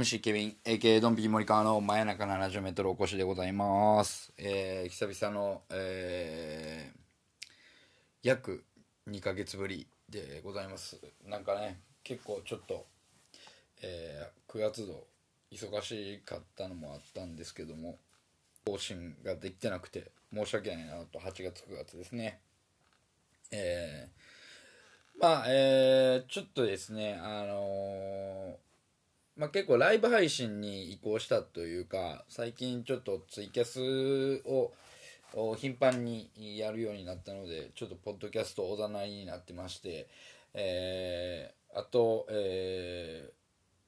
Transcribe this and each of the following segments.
MC ケビン AK ドンピー森川の真夜中 70m お越しでございます、えー久々の、えー約2ヶ月ぶりでございます。なんかね結構ちょっと、えー9月度忙しかったのもあったんですけども更新ができてなくて申し訳ないなと8月9月ですね。えーまあえーちょっとですねあのーまあ、結構ライブ配信に移行したというか最近ちょっとツイキャスを頻繁にやるようになったのでちょっとポッドキャストおざなりになってまして、えーあと、えー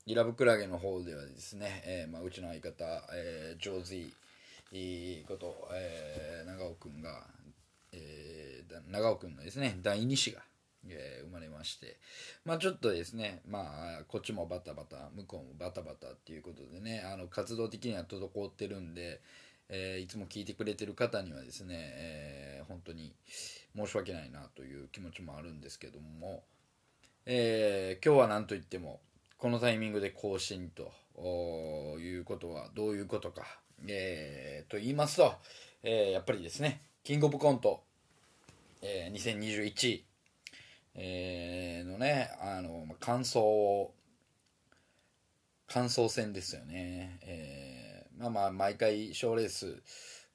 イラブクラゲの方ではですね、えーまあ、うちの相方、えージョーズイこと、えー長尾くんが、えー長尾くんのですね第二子が、えー生まれまして。まあちょっとですねまあこっちもバタバタ向こうもバタバタっていうことでねあの活動的には滞ってるんで、えーいつも聞いてくれてる方にはですね、えー本当に申し訳ないなという気持ちもあるんですけども、えー今日は何といってもこのタイミングで更新ということはどういうことか、えーと言いますと、えーやっぱりですねキングオブコント、えー2021、えーのねあのまあ感想を感想戦ですよね、えーまあまあ毎回賞レース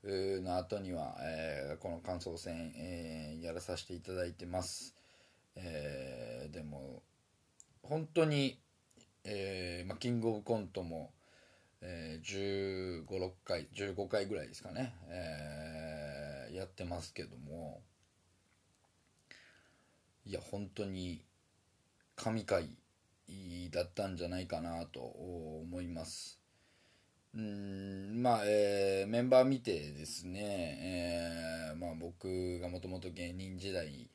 うの後には、えーこの感想戦、えーやらさせていただいてます、えーでも本当に、えーまあ、キングオブコントも、えー、1 5 6回15回ぐらいですかね、えーやってますけども。いや本当に神回だったんじゃないかなと思います。うんまあ、えーメンバー見てですね、えーまあ、僕がもともと芸人時代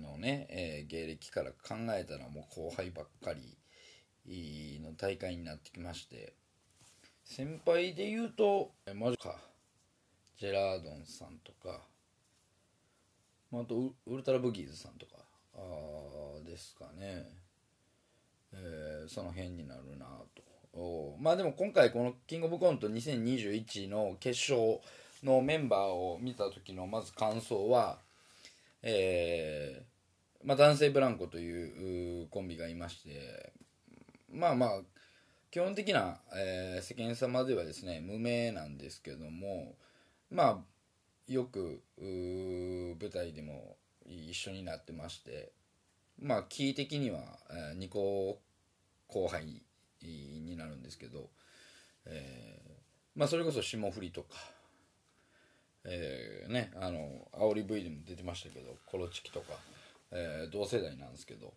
のね、えー芸歴から考えたらもう後輩ばっかりの大会になってきまして先輩で言うとマジかジェラードンさんとか、まあ、あとウルトラブギーズさんとかあですかね、えーその辺になるなと。まあでも今回この「キングオブコント2021」の決勝のメンバーを見た時のまず感想はえーまあ、男性ブランコといううコンビがいましてまあまあ基本的な、えー世間様ではですね無名なんですけどもまあよく舞台でも一緒になってましてまあキー的には、え2個後輩になるんですけど、えーまあそれこそ霜降りとかえーねあの煽り V でも出てましたけどコロチキとか、えー同世代なんですけど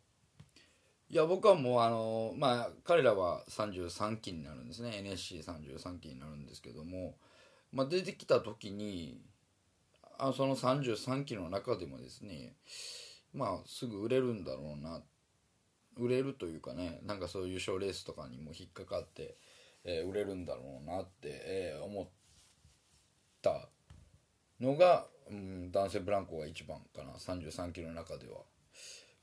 いや僕はもうあのまあ彼らは33期になるんですね。NSC33 期になるんですけども、まあ、出てきた時にあその33期の中でもですねまあすぐ売れるんだろうな。売れるというかねなんかそういう賞レースとかにも引っかかって、えー売れるんだろうなって、えー思ったのが、うん、男性ブランコが一番かな。33キロの中では。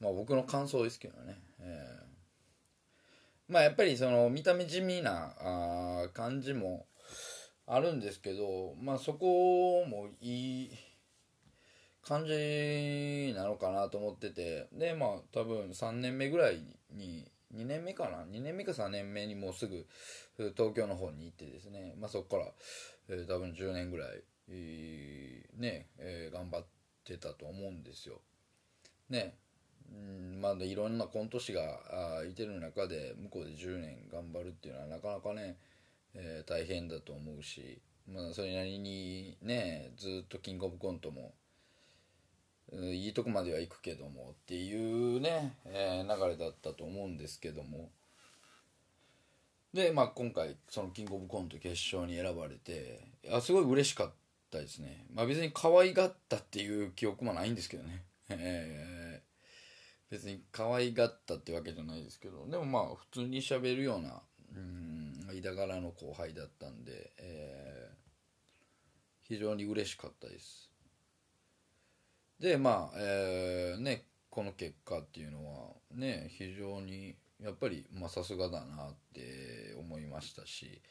まあ僕の感想ですけどね、えーまあやっぱりその見た目地味なあ感じもあるんですけどまあそこもいい感じなのかなと思ってて。でまあ多分3年目ぐらいに2年目かな？2年目か3年目にもうすぐ東京の方に行ってですね、まあ、そこから、えー多分10年ぐらい、えーね、えー頑張ってたと思うんですよ。ね。うんまだいろんなコント師があいてる中で向こうで10年頑張るっていうのはなかなかね、えー大変だと思うし、まあ、それなりにねずっとキングオブコントもいいとこまでは行くけどもっていうね、えー流れだったと思うんですけども。で、まあ、今回そのキングオブコント決勝に選ばれてあすごい嬉しかったですね、まあ、別に可愛がったっていう記憶もないんですけどね、えー別に可愛がったってわけじゃないですけど。でもまあ普通に喋るようなうん間柄の後輩だったんで、えー非常に嬉しかったです。でまあ、えーねこの結果っていうのはね非常にやっぱりさすがだなって思いましたし、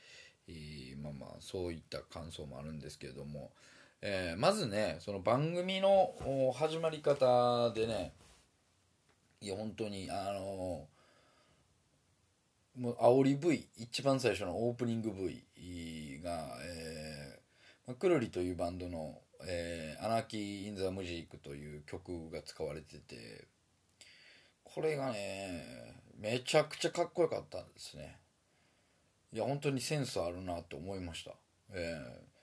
えーまあまあそういった感想もあるんですけれども、えーまずねその番組の始まり方でねいや本当にあのもう煽り V 一番最初のオープニング V が、えーまあくるりというバンドの「えー、 Anarchy in the Musik」という曲が使われててこれがねめちゃくちゃかっこよかったんですね。いや本当にセンスあるなと思いました。ええ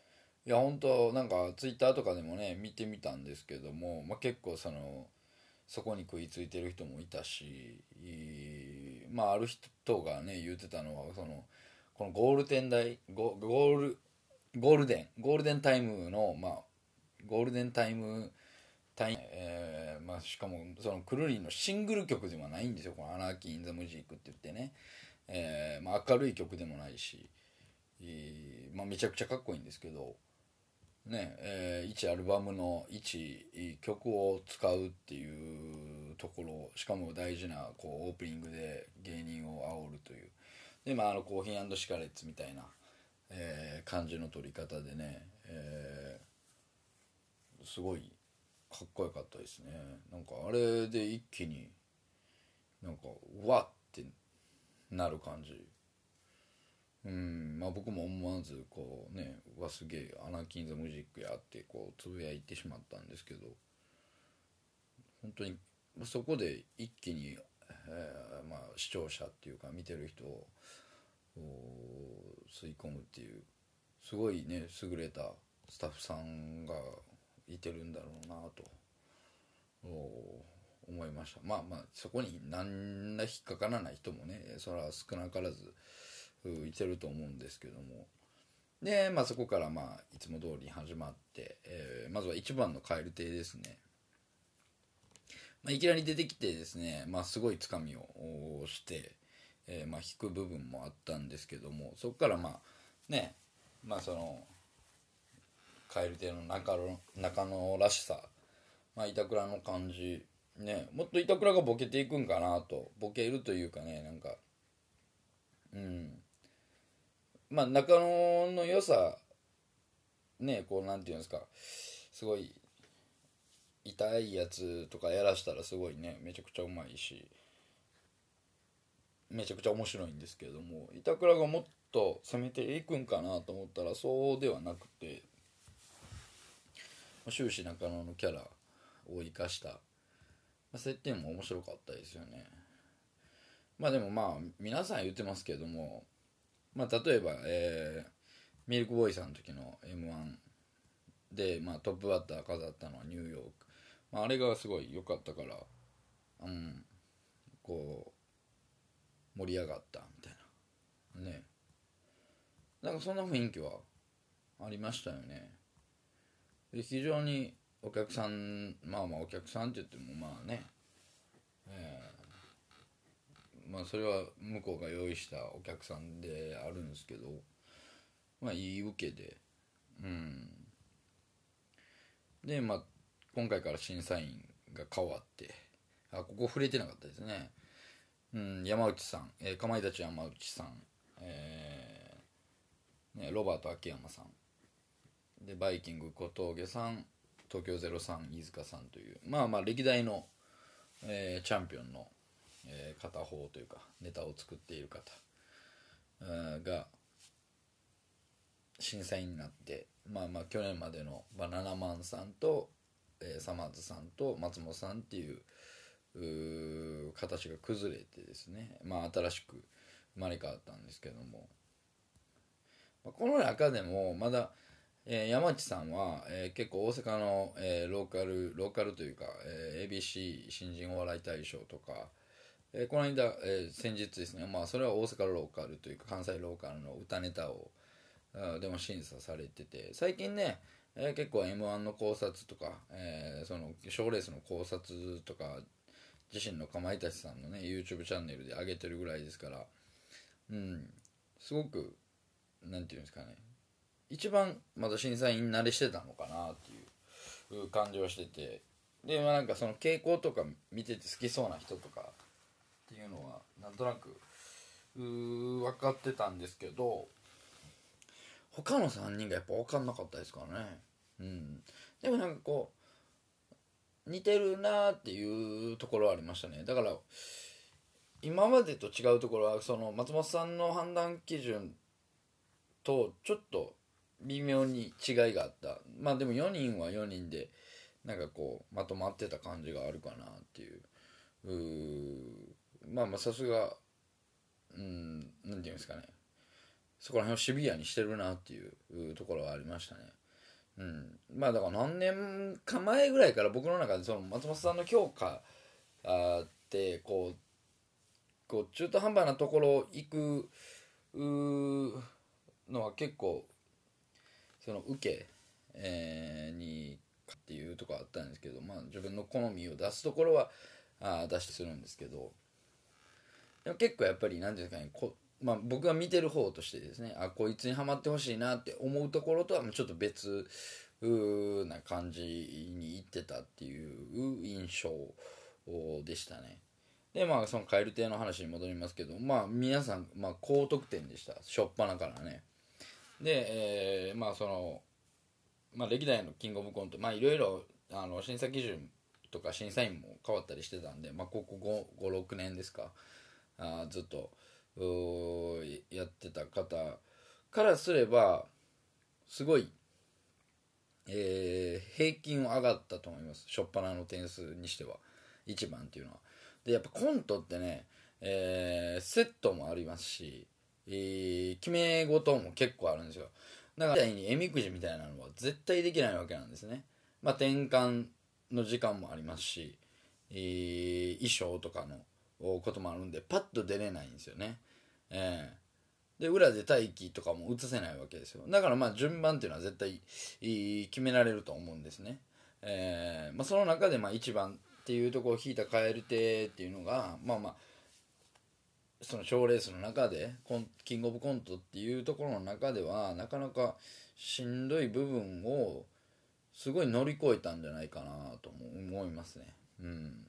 いや本当なんかツイッターとかでもね見てみたんですけども、まあ、結構そのそこに食いついてる人もいたしまあある人がね言ってたのはそのこのゴールデン大ゴゴールゴールデンゴールデンタイムのまあゴールデンタイムタイム、えーまあ、しかもそのくるりのシングル曲ではないんですよ。この「アナーキー・イン・ザ・ムジック」って言ってね、えーまあ、明るい曲でもないし、いいまあ、めちゃくちゃかっこいいんですけど。ねえー、1アルバムの1曲を使うっていうところしかも大事なこうオープニングで芸人を煽るという。でまああのコーヒーシカレッツみたいな、えー感じの取り方でね、えーすごいかっこよかったですね。なんかあれで一気になんかうわってなる感じ。うんまあ僕も思わずこうねうわすげえアナキン・ザ・ムジックやってこうつぶやいてしまったんですけど本当にそこで一気に、えーまあ、視聴者っていうか見てる人を吸い込むっていうすごいね優れたスタッフさんがいてるんだろうなと思いました。まあまあそこに何ら引っかからない人もねそれは少なからずいてると思うんですけども。で、まあ、そこからまあいつも通り始まって、えーまずは1番の蛙亭ですね、まあ、いきなり出てきてですね、まあ、すごいつかみをして、えーまあ、弾く部分もあったんですけどもそこからまあねまあその蛙亭の中野中野らしさ、まあ、板倉の感じ。ね。もっと板倉がボケていくんかなと。ボケるというかねなんか。うん。まあ中野の良さ。ねこうなんていうんですか。すごい痛いやつとかやらしたらすごいね。めちゃくちゃうまいし。めちゃくちゃ面白いんですけれども。板倉がもっと攻めていくんかなと思ったらそうではなくて。終始中野のキャラを生かした、ま、設定も面白かったですよね。まあでもまあ皆さん言ってますけどもまあ例えば、えミルクボーイさんの時の m 1で、まあ、トップバッター飾ったのはニューヨーク、まあ、あれがすごい良かったからうんこう盛り上がったみたいな。ね。なんかそんな雰囲気はありましたよね。で非常にお客さんまあまあお客さんって言ってもまあねえーまあそれは向こうが用意したお客さんであるんですけどまあいい受けでうん。でまあ今回から審査員が変わってあここ触れてなかったですね。うん山内さん、え、かまいたち山内さんえーね、ロバート秋山さん。でバイキング小峠さん東京03飯塚さんというまあまあ歴代の、えーチャンピオンの、えー片方というかネタを作っている方が審査員になってまあまあ去年までのバナナマンさんと、えーサマーズさんと松本さんっていう形が崩れてですねまあ新しく生まれ変わったんですけども。まあこの中でもまだ、えー山内さんは、えー結構大阪の、えーローカルローカルというか、えー ABC 新人お笑い大賞とか、えーこの間、えー先日ですねまあそれは大阪ローカルというか関西ローカルの歌ネタをあでも審査されてて最近ね、えー結構 m 1の考察とか、えーその賞レースの考察とか自身のかまいたちさんのね YouTube チャンネルで上げてるぐらいですからうんすごくなんていうんですかね一番まだ審査員慣れしてたのかなっていう感じはしてて。でまあなんかその傾向とか見てて好きそうな人とかっていうのはなんとなくう分かってたんですけど。他の3人がやっぱ分かんなかったですからね。うん。でもなんかこう似てるなっていうところはありましたね。だから今までと違うところはその松本さんの判断基準とちょっと微妙に違いがあった。まあでも4人は4人でなんかこうまとまってた感じがあるかなっていう。まあまあさすがうんなんていうんですかね。そこら辺をシビアにしてるなっていうところはありましたね。うん。まあだから何年か前ぐらいから僕の中でその松本さんの評価あってこうこう中途半端なところ行くのは結構その受け、えーにっていうとこあったんですけど、まあ、自分の好みを出すところはあ出してするんですけどでも結構やっぱり何ていうんですかねこ、まあ、僕が見てる方としてですねあこいつにはまってほしいなって思うところとはちょっと別うな感じにいってたっていう印象でしたね。でまあその蛙亭の話に戻りますけどまあ皆さん、まあ、高得点でした初っ端からねで、えーまあその、まあ、歴代のキングオブコントまあいろいろあの審査基準とか審査員も変わったりしてたんで、まあ、ここ56年ですか。あずっとうやってた方からすればすごい、えー平均は上がったと思います。初っ端の点数にしては一番っていうのは。でやっぱコントってね、えーセットもありますし、えー決め事も結構あるんですよ。だからみたいにえみくじみたいなのは絶対できないわけなんですね。まあ転換の時間もありますし、えー衣装とかのこともあるんでパッと出れないんですよね。ええ。で裏で待機とかも映せないわけですよ。だからまあ順番っていうのは絶対決められると思うんですね。えーまあ、その中でまあ1番っていうとこを引いた蛙亭っていうのがまあまあその賞レースの中でコンキングオブコントっていうところの中ではなかなかしんどい部分をすごい乗り越えたんじゃないかなと思いますね。うん。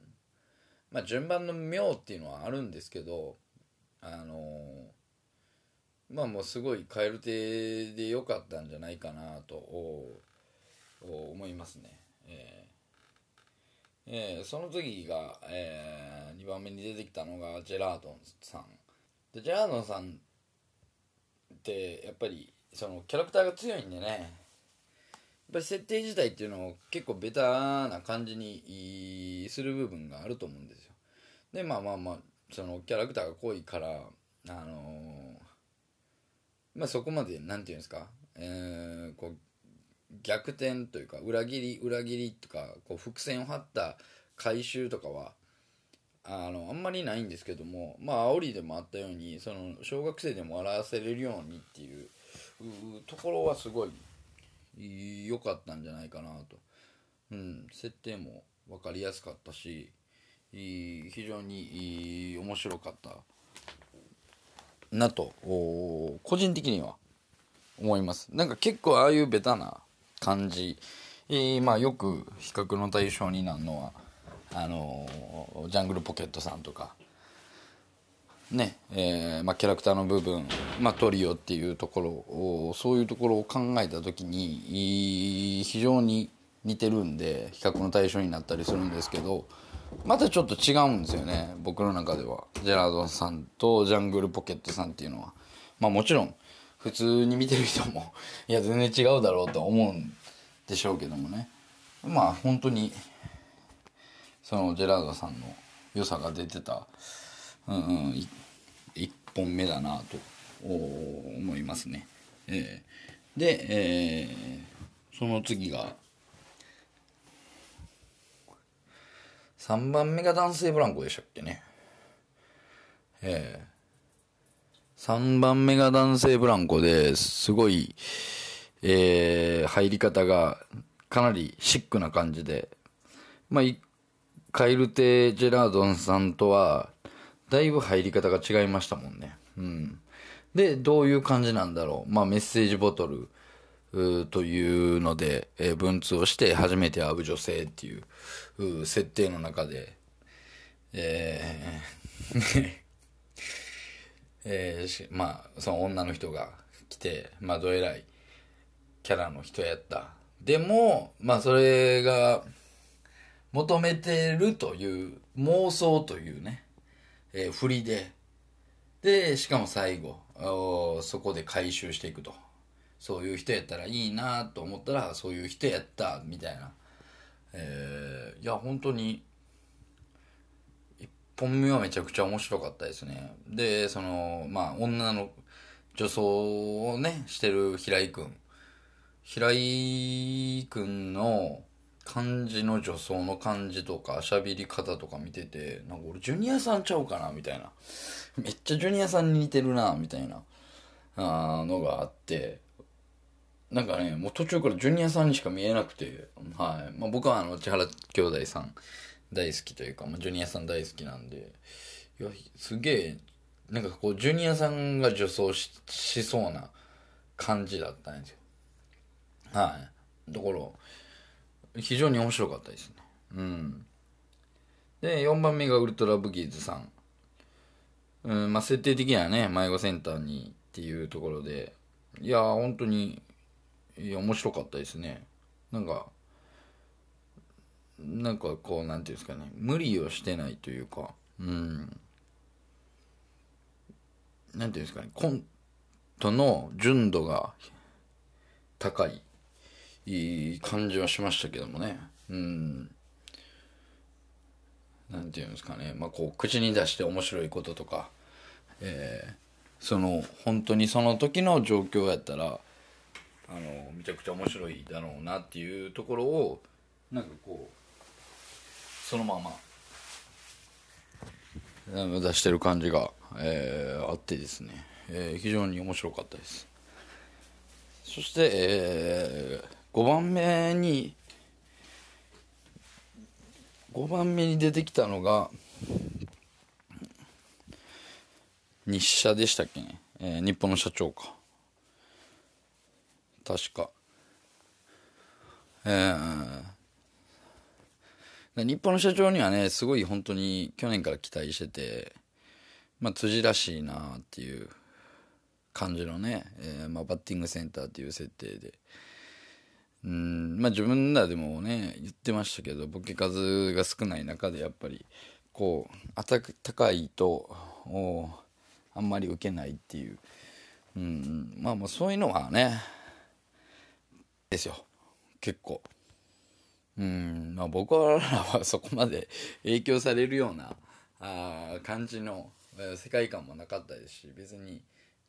まあ順番の妙っていうのはあるんですけどあのまあもうすごい蛙亭で良かったんじゃないかなと思いますね。えー。えーその次が、えー2番目に出てきたのがジェラードンさん。でジェラードンさんってやっぱりそのキャラクターが強いんでね。やっぱり設定自体っていうのを結構ベタな感じにする部分があると思うんですよ。でまあまあまあそのキャラクターが濃いからあのーまあそこまでなんていうんですか、えーこう逆転というか裏切り裏切りとかこう伏線を張った回収とかはあのあんまりないんですけどもまあ煽りでもあったようにその小学生でも笑わせれるようにっていうところはすごい良かったんじゃないかなと、うん、設定も分かりやすかったし非常に面白かったなと個人的には思います。なんか結構ああいうベタな感じ、えーまあよく比較の対象になるのはあのジャングルポケットさんとか。ねえーまあ、キャラクターの部分、まあ、トリオっていうところをそういうところを考えた時に非常に似てるんで比較の対象になったりするんですけどまたちょっと違うんですよね僕の中では。ジェラードンさんとジャングルポケットさんっていうのは。まあもちろん普通に見てる人も いや全然違うだろうと思うんでしょうけどもねまあ本当にそのジェラードさんの良さが出てた、うんうん、い一本目だなと思いますね。えーで、えーその次が3番目が男性ブランコでしたっけね。えー、3番目が男性ブランコですごい、えー、入り方がかなりシックな感じで、まあ、カイルテ・ジェラードンさんとは、だいぶ入り方が違いましたもんね。うん。で、どういう感じなんだろう。まあ、メッセージボトル、というので、えー、文通をして初めて会う女性っていう設定の中で、えーえー、まあその女の人が来てまあどえらいキャラの人やった。でもまあそれが求めてるという妄想というね、えー、振りで。でしかも最後そこで回収していくと。そういう人やったらいいなと思ったらそういう人やったみたいな。えー、いや本当に本目はめちゃくちゃ面白かったですね。でそのまあ女の女装をねしてる平井君平井君の感じの女装の感じとか喋り方とか見ててなんか俺ジュニアさんちゃうかなみたいな。めっちゃジュニアさんに似てるなみたいなあのがあって。なんかね、もう途中からジュニアさんにしか見えなくて、はい。まあ、僕はあの、千原兄弟さん大好きというか、まあ、ジュニアさん大好きなんで、いや、すげえ、なんかこう、ジュニアさんが女装ししそうな感じだったんですよ。はい。だから、非常に面白かったですね。うん。で、4番目がウルトラブギーズさん。うん、まあ、設定的にはね、迷子センターにっていうところで、いや本当にいや面白かったですねなんかなんかこうなんていうんですかね無理をしてないというかうん。なんていうんですかねコントの純度が高いいい感じはしましたけどもね。うん。なんていうんですかねまあこう口に出して面白いこととかえー、その本当にその時の状況やったらあのめちゃくちゃ面白いだろうなっていうところをなんかこうそのまま。出してる感じが、えー、あってですね、えー、非常に面白かったです。そして、えー、5番目に5番目に出てきたのが日社でしたっけね、えー、日本の社長か。確か。えー、日本の社長にはね、すごい本当に去年から期待してて、まあ、辻らしいなっていう感じのね、えー、まあ、バッティングセンターっていう設定で。うん、まあ自分らでもね、言ってましたけど、ボケ数が少ない中でやっぱり、こう、あた高いと、あんまり受けないっていう。うん、まあまあそういうのはね、ですよ結構うん。まあ僕らはそこまで影響されるようなあ感じの世界観もなかったですし別に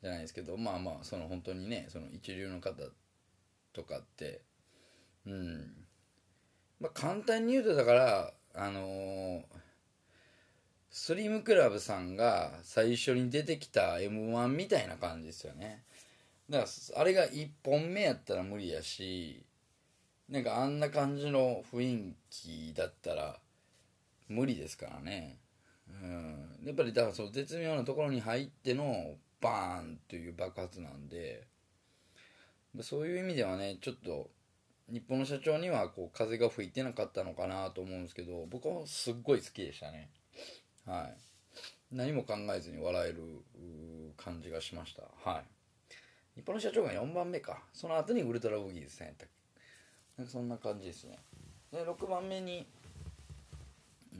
じゃないですけどまあまあその本当にねその一流の方とかってうん。まあ簡単に言うとだからあのー、スリムクラブさんが最初に出てきた m 1みたいな感じですよね。だからあれが1本目やったら無理やしなんかあんな感じの雰囲気だったら無理ですからね、うん、やっぱりだからそう絶妙なところに入ってのバーンという爆発なんでそういう意味ではねちょっと日本の社長にはこう風が吹いてなかったのかなと思うんですけど僕はすっごい好きでしたね。はい。何も考えずに笑える感じがしました。はい。日本の社長が4番目か。その後にウルトラブギーズさんやったっけ？そんな感じですね。で6番目に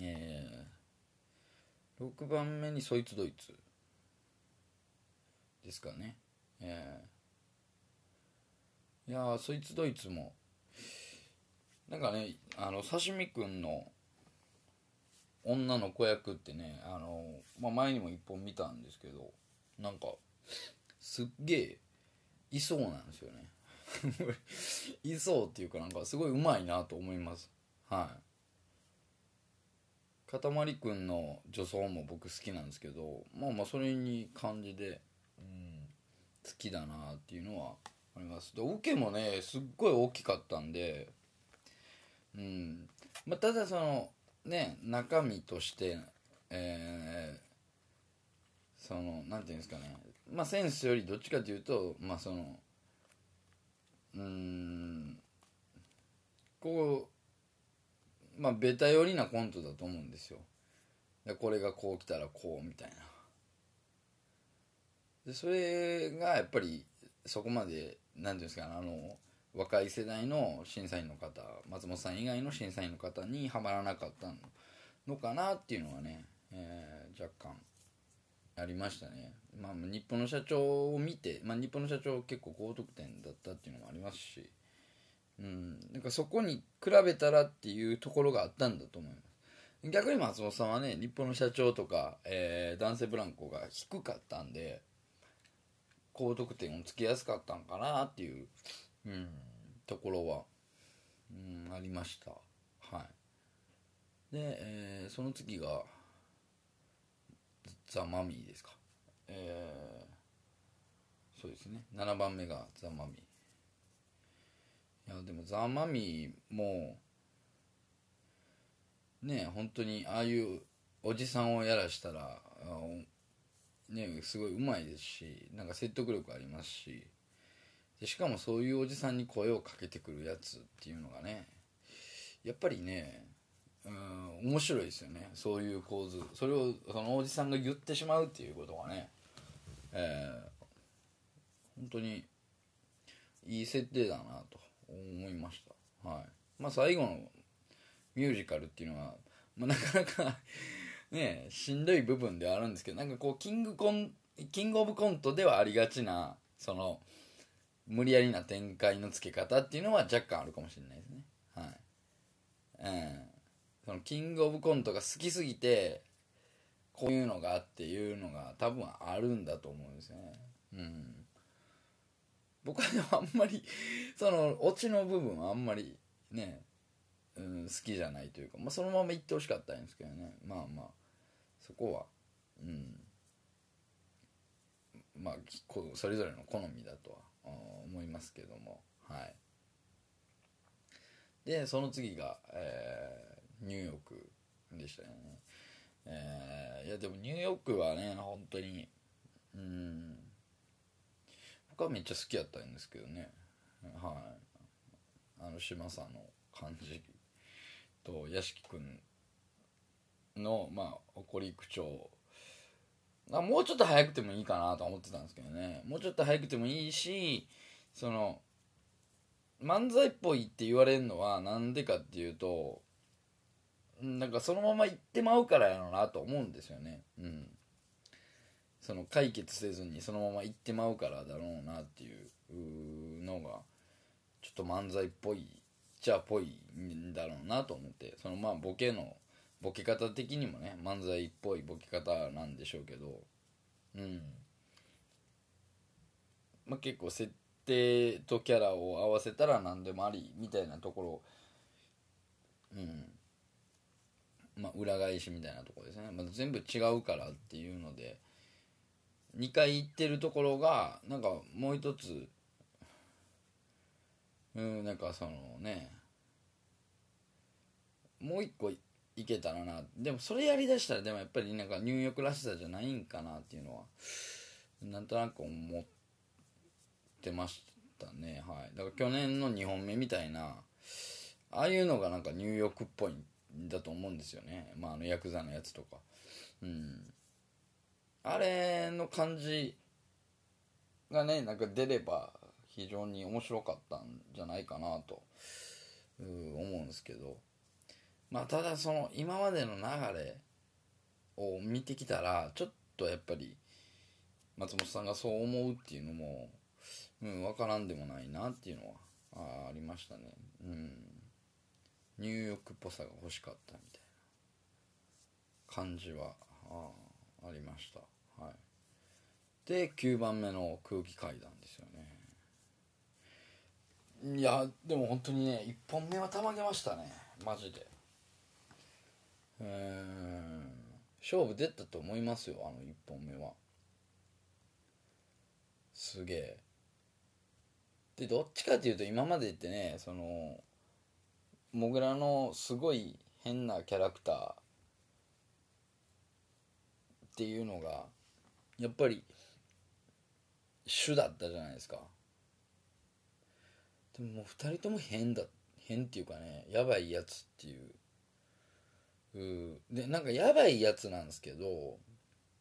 えー、6番目にそいつドイツですかね。えー、いやそいつドイツもなんかねあの刺身くんの女の子役ってねあの、まあ、前にも一本見たんですけどなんかすっげえいそうなんですよね。いそうっていうかなんかすごいうまいなと思います。はい。かたまりくんの女装も僕好きなんですけどまあまあそれに感じで、うん、好きだなっていうのはあります。で受けもねすっごい大きかったんでうん。まあただそのね中身としてえー、そのなんていうんですかね。まあセンスよりどっちかというとまあそのうんこうまあベタ寄りなコントだと思うんですよ。でこれがこう来たらこうみたいな。でそれがやっぱりそこまで何ていうんですかねあの若い世代の審査員の方松本さん以外の審査員の方にはまらなかったのかなっていうのはね、えー、若干ありましたね、まあ、日本の社長を見て、まあ、日本の社長結構高得点だったっていうのもありますし、うん、なんかそこに比べたらっていうところがあったんだと思います。逆に松本さんはね日本の社長とか、えー、男性ブランコが低かったんで高得点をつけやすかったんかなっていう、うん、ところは、うん、ありました。はい。で、えー、その次がザ・マミーですか。えー、そうですね。7番目がザ・マミー。やでもザ・マミーもね本当にああいうおじさんをやらしたらねすごいうまいですしなんか説得力ありますしでしかもそういうおじさんに声をかけてくるやつっていうのがねやっぱりねうん面白いですよね。そういう構図。それをそのおじさんが言ってしまうっていうことがねえー、本当にいい設定だなと。思いました。はい。まあ最後のミュージカルっていうのは、まあ、なかなか ねしんどい部分ではあるんですけどなんかこうキングコンキングオブコントではありがちなその無理やりな展開のつけ方っていうのは若干あるかもしれないですね。はい。うん。そのキングオブコントが好きすぎてこういうのがっていうのが多分あるんだと思うんですよね。うん。僕はあんまりそのオチの部分はあんまりね、うん、好きじゃないというか、まあ、そのまま行ってほしかったんですけどね。まあまあそこはうん。まあそれぞれの好みだとは思いますけども。はい。でその次が、えー、ニューヨークでしたよね。えー、いやでもニューヨークはね本当にうん。僕はめっちゃ好きやったんですけどね。はい。あの島さんの感じと屋敷君のまあ怒り口調。もうちょっと早くてもいいかなと思ってたんですけどね。もうちょっと早くてもいいしその漫才っぽいって言われるのはなんでかっていうとなんかそのまま行ってまうからやろうなと思うんですよね。うん。その解決せずにそのまま行ってまうからだろうなっていうのがちょっと漫才っぽいじゃあぽいんだろうなと思ってそのまあボケのボケ方的にもね漫才っぽいボケ方なんでしょうけどうん。まあ結構設定とキャラを合わせたら何でもありみたいなところうん。まあ裏返しみたいなとこですね、まあ、全部違うからっていうので2回行ってるところがなんかもう一つうんなんかそのねもう一個いけたらな。でもそれやりだしたらでもやっぱりなんかニューヨークらしさじゃないんかなっていうのはなんとなく思ってましたね。はい。だから去年の2本目みたいなああいうのがなんかニューヨークっぽいんだと思うんですよね。まああのヤクザのやつとか。うん。あれの感じがねなんか出れば非常に面白かったんじゃないかなと思うんですけど。まあただその今までの流れを見てきたらちょっとやっぱり松本さんがそう思うっていうのも、うん、分からんでもないなっていうのはあありましたね。うん。ニューヨークっぽさが欲しかったみたいな感じはああありました。はい。で9番目の空気階段ですよね。いやでも本当にね1本目はたまげましたね。マジで。うん。勝負出たと思いますよあの1本目は。すげえ。でどっちかっていうと今までってねそのモグラのすごい変なキャラクターっていうのがやっぱり主だったじゃないですか。でも2人とも変だ変っていうかねやばいやつっていう。うでなんかやばいやつなんですけど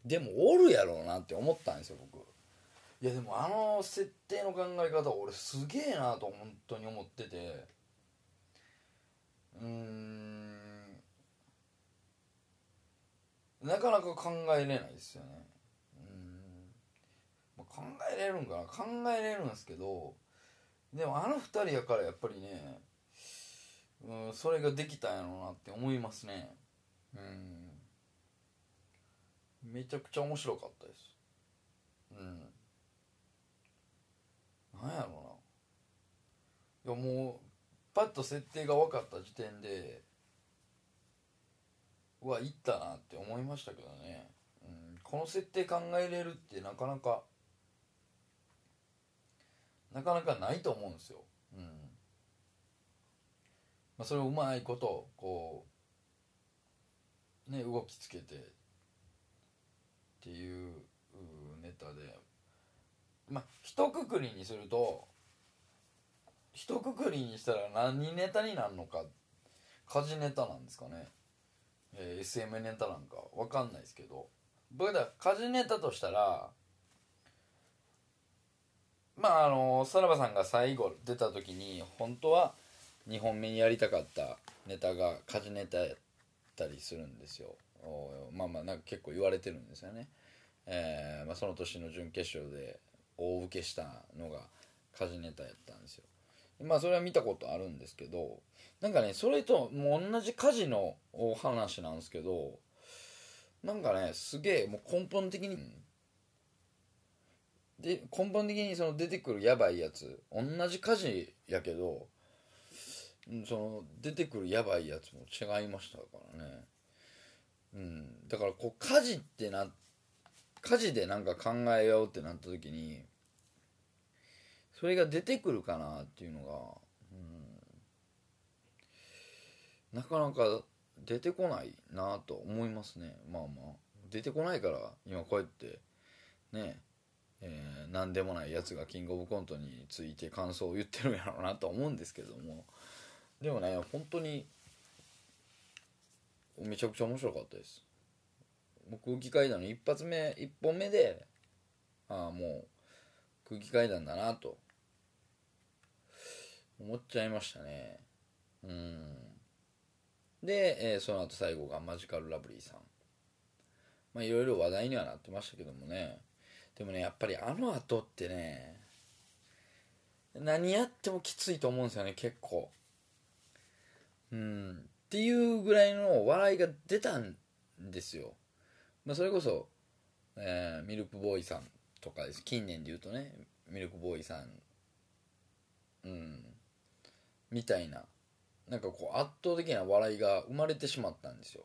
でもおるやろうなって思ったんですよ僕。いやでもあの設定の考え方俺すげえなと本当に思ってて。うーん。なかなか考えれないですよね。うん。まあ考えれるんかな。考えれるんですけどでもあの二人やからやっぱりねうんそれができたんやろうなって思いますね。うん。めちゃくちゃ面白かったです。うん。なんやろうな。いやもうパッと設定が分かった時点でうわいったなって思いましたけどね、うん、この設定考えれるってなかなかなかなかないと思うんですよ、うん。まあ、それをうまいことこうね動きつけてっていうネタで。まあ一括りにすると一括りにしたら何ネタになるのか家事ネタなんですかね、えー SM ネタなんかわかんないですけど。僕だから家事ネタとしたらまああのさらばさんが最後出た時に本当は2本目にやりたかったネタが家事ネタやったりするんですよ。おまあまあなんか結構言われてるんですよね、えーまあ、その年の準決勝で大受けしたのが家事ネタやったんですよ。まあそれは見たことあるんですけどなんかねそれともう同じ家事のお話なんですけどなんかねすげえもう根本的にで根本的にその出てくるやばいやつ同じ家事やけどその出てくるやばいやつも違いましたからね。うんだからこう家事ってな家事でなんか考えようってなった時にそれが出てくるかなっていうのが、うん、なかなか出てこないなと思いますね。まあまあ。出てこないから今こうやってねえー、何でもないやつがキングオブコントについて感想を言ってるんやろうなと思うんですけども。でもね本当にめちゃくちゃ面白かったです。もう空気階段の一発目一本目でああもう空気階段だなと思っちゃいましたね。うん。で、えーその後最後がマジカルラブリーさん。まあいろいろ話題にはなってましたけどもね。でもねやっぱりあの後ってね何やってもきついと思うんですよね結構。うん。っていうぐらいの笑いが出たんですよ、まあ、それこそ、えーミルクボーイさんとかです。近年で言うとねミルクボーイさん。うん。みたいななんかこう圧倒的な笑いが生まれてしまったんですよ。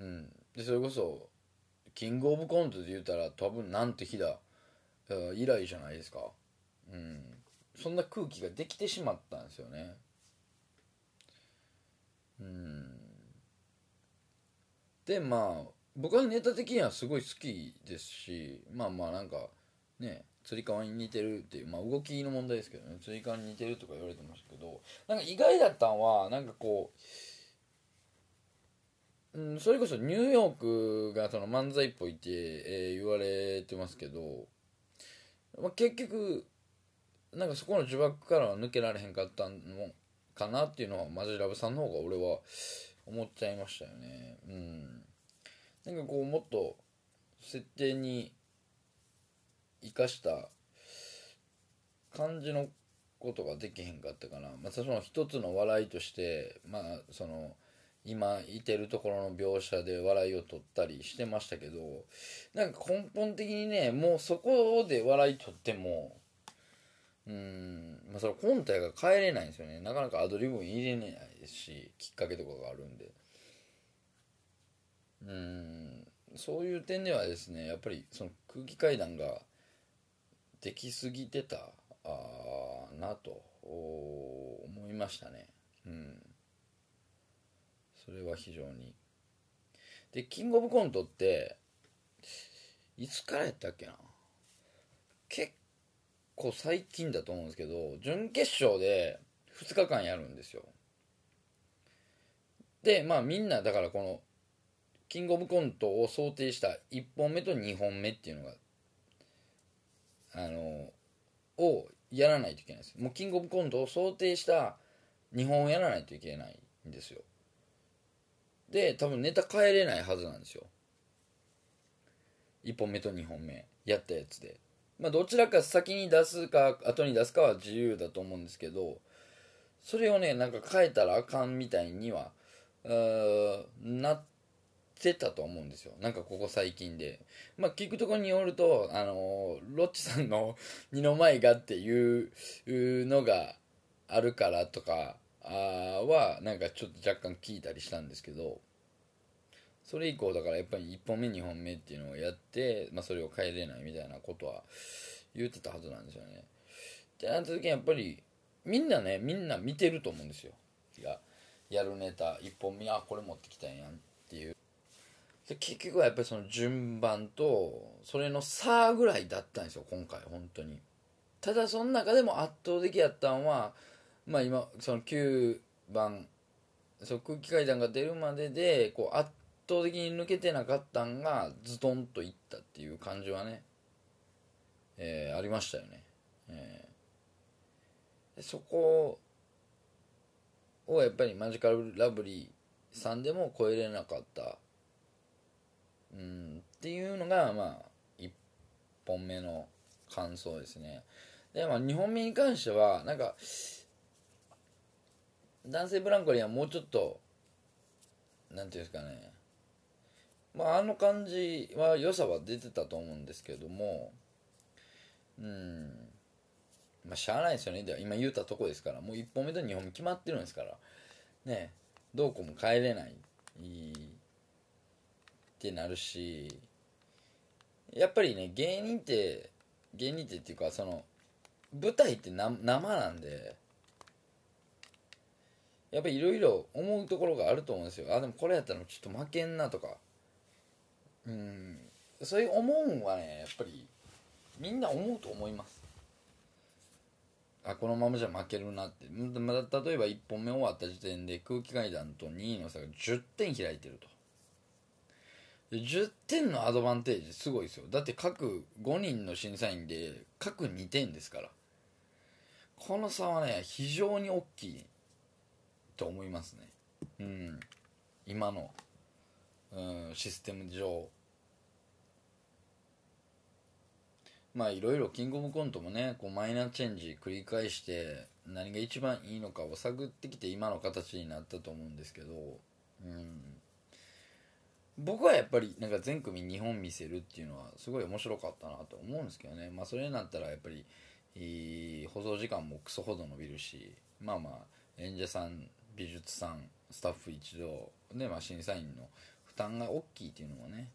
うん。でそれこそキングオブコントで言うたら多分なんて日だ以来じゃないですか。うん。そんな空気ができてしまったんですよね。うん。でまあ僕はネタ的にはすごい好きですしまあまあなんかねつり革に似てるっていうまあ動きの問題ですけどね。つり革に似てるとか言われてましたけどなんか意外だったんはなんかこう、うん、それこそニューヨークがその漫才っぽいって、えー言われてますけど、まあ、結局なんかそこの呪縛からは抜けられへんかったのかなっていうのはマジラブさんの方が俺は思っちゃいましたよね。うん。なんかこうもっと設定に生かした感じのことができへんかったかな。またその一つの笑いとしてまあその今いてるところの描写で笑いを取ったりしてましたけどなんか根本的にねもうそこで笑い取ってもうんまあそれ本体が変えれないんですよね。なかなかアドリブ入れないですしきっかけとかがあるんで。うんそういう点ではですねやっぱりその空気階段ができすぎてたあなと思いましたね。うん。それは非常に。でキングオブコントっていつからやったっけな？結構最近だと思うんですけど準決勝で2日間やるんですよ。でまあみんなだからこのキングオブコントを想定した1本目と2本目っていうのがあのをやらないといけないです。もうキングオブコントを想定した2本をやらないといけないんですよ。で多分ネタ変えれないはずなんですよ。1本目と2本目やったやつで。まあどちらか先に出すか後に出すかは自由だと思うんですけどそれをねなんか変えたらあかんみたいにはうーなっててたと思うんですよ。なんかここ最近で。まあ聞くところによるとあのロッチさんの二の舞がっていうのがあるからとかはなんかちょっと若干聞いたりしたんですけど。それ以降だからやっぱり1本目2本目っていうのをやって、まあ、それを変えれないみたいなことは言ってたはずなんですよね。ってなった時にやっぱりみんなねみんな見てると思うんですよ。ややるネタ1本目あこれ持ってきたんやんっていう。結局はやっぱりその順番とそれの差ぐらいだったんですよ今回本当に。ただその中でも圧倒的やったんはまあ今その9番その空気階段が出るまででこう圧倒的に抜けてなかったんがズドンといったっていう感じはね、えーありましたよね、えーそこをやっぱりマジカルラブリーさんでも超えれなかったうん。っていうのがまあ1本目の感想ですね。でまあ2本目に関してはなんか男性ブランコにはもうちょっとなんていうんですかね。まああの感じは良さは出てたと思うんですけどもうん。まあしゃあないですよね。で今言ったとこですから。もう1本目と2本目決まってるんですから。ね。どうこうも変えれない。いい。ってなるしやっぱりね芸人って芸人ってっていうかその舞台って生なんでやっぱりいろいろ思うところがあると思うんですよ。あでもこれやったらちょっと負けんなとか。うん。そういう思うんはねやっぱりみんな思うと思います。あこのままじゃ負けるなって。まだ例えば1本目終わった時点で空気階段と2位の差が10点開いてると。10点のアドバンテージすごいですよ。だって各5人の審査員で各2点ですから。この差はね非常に大きいと思いますね。うん。今の、うん、システム上。まあいろいろキングオブコントもねこうマイナーチェンジ繰り返して何が一番いいのかを探ってきて今の形になったと思うんですけど、うん、僕はやっぱりなんか全組2本見せるっていうのはすごい面白かったなと思うんですけどね。まあそれになったらやっぱりいい放送時間もクソほど伸びるしまあまあ演者さん美術さんスタッフ一同で、まあ、審査員の負担が大きいっていうのもね、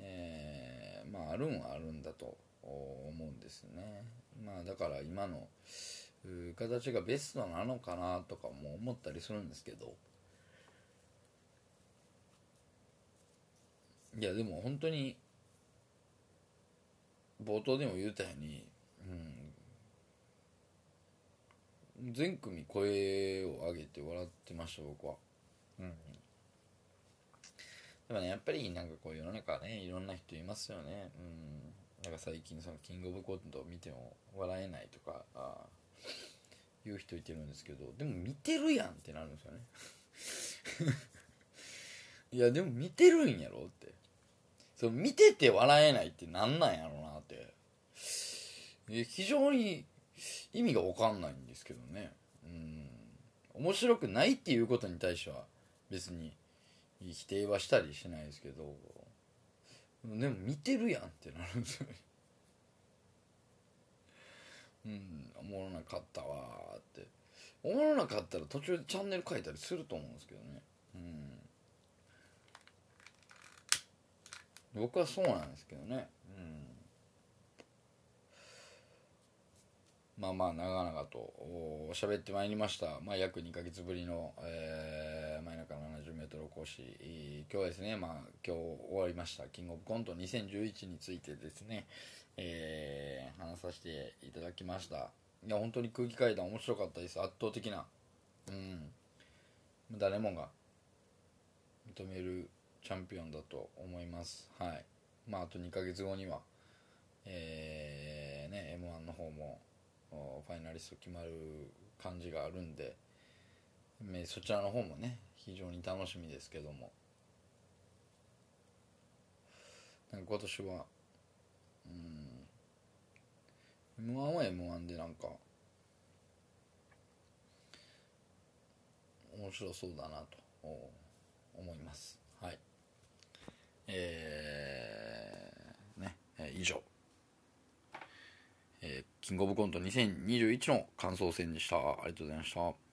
えーまああるんはあるんだと思うんですね。まあだから今の形がベストなのかなとかも思ったりするんですけど。いやでも本当に冒頭でも言ったように、うん、全組声を上げて笑ってました僕は。うん。でもねやっぱりなんかこう世の中ねいろんな人いますよね。うん。なんか最近そのキングオブコントを見ても笑えないとかあ言う人いてるんですけどでも見てるやんってなるんですよね。いやでも見てるんやろって。そう見てて笑えないってなんなんやろうなって。非常に意味が分かんないんですけどね。うん。面白くないっていうことに対しては別に否定はしたりしないですけど。でも見てるやんってなるんですよね。うん。おもろなかったわって。おもろなかったら途中でチャンネル変えたりすると思うんですけどね。うん。僕はそうなんですけどね。うん。まあまあ長々とお喋ってまいりました、まあ、約2ヶ月ぶりの、えー、真夜中の 70m 講師えー今日はですね、まあ、今日終わりました。キングオブコント2011についてですね、えー話させていただきました。いや本当に空気階段面白かったです。圧倒的な。うん。誰もが認めるチャンピオンだと思います。はい。まああと2ヶ月後にはえーね m 1の方もファイナリスト決まる感じがあるんでめそちらの方もね非常に楽しみですけども。なんか今年はうん m 1は m 1でなんか面白そうだなと思います。えー、ね、えー以上えーキングオブコント2021の感想戦でした。ありがとうございました。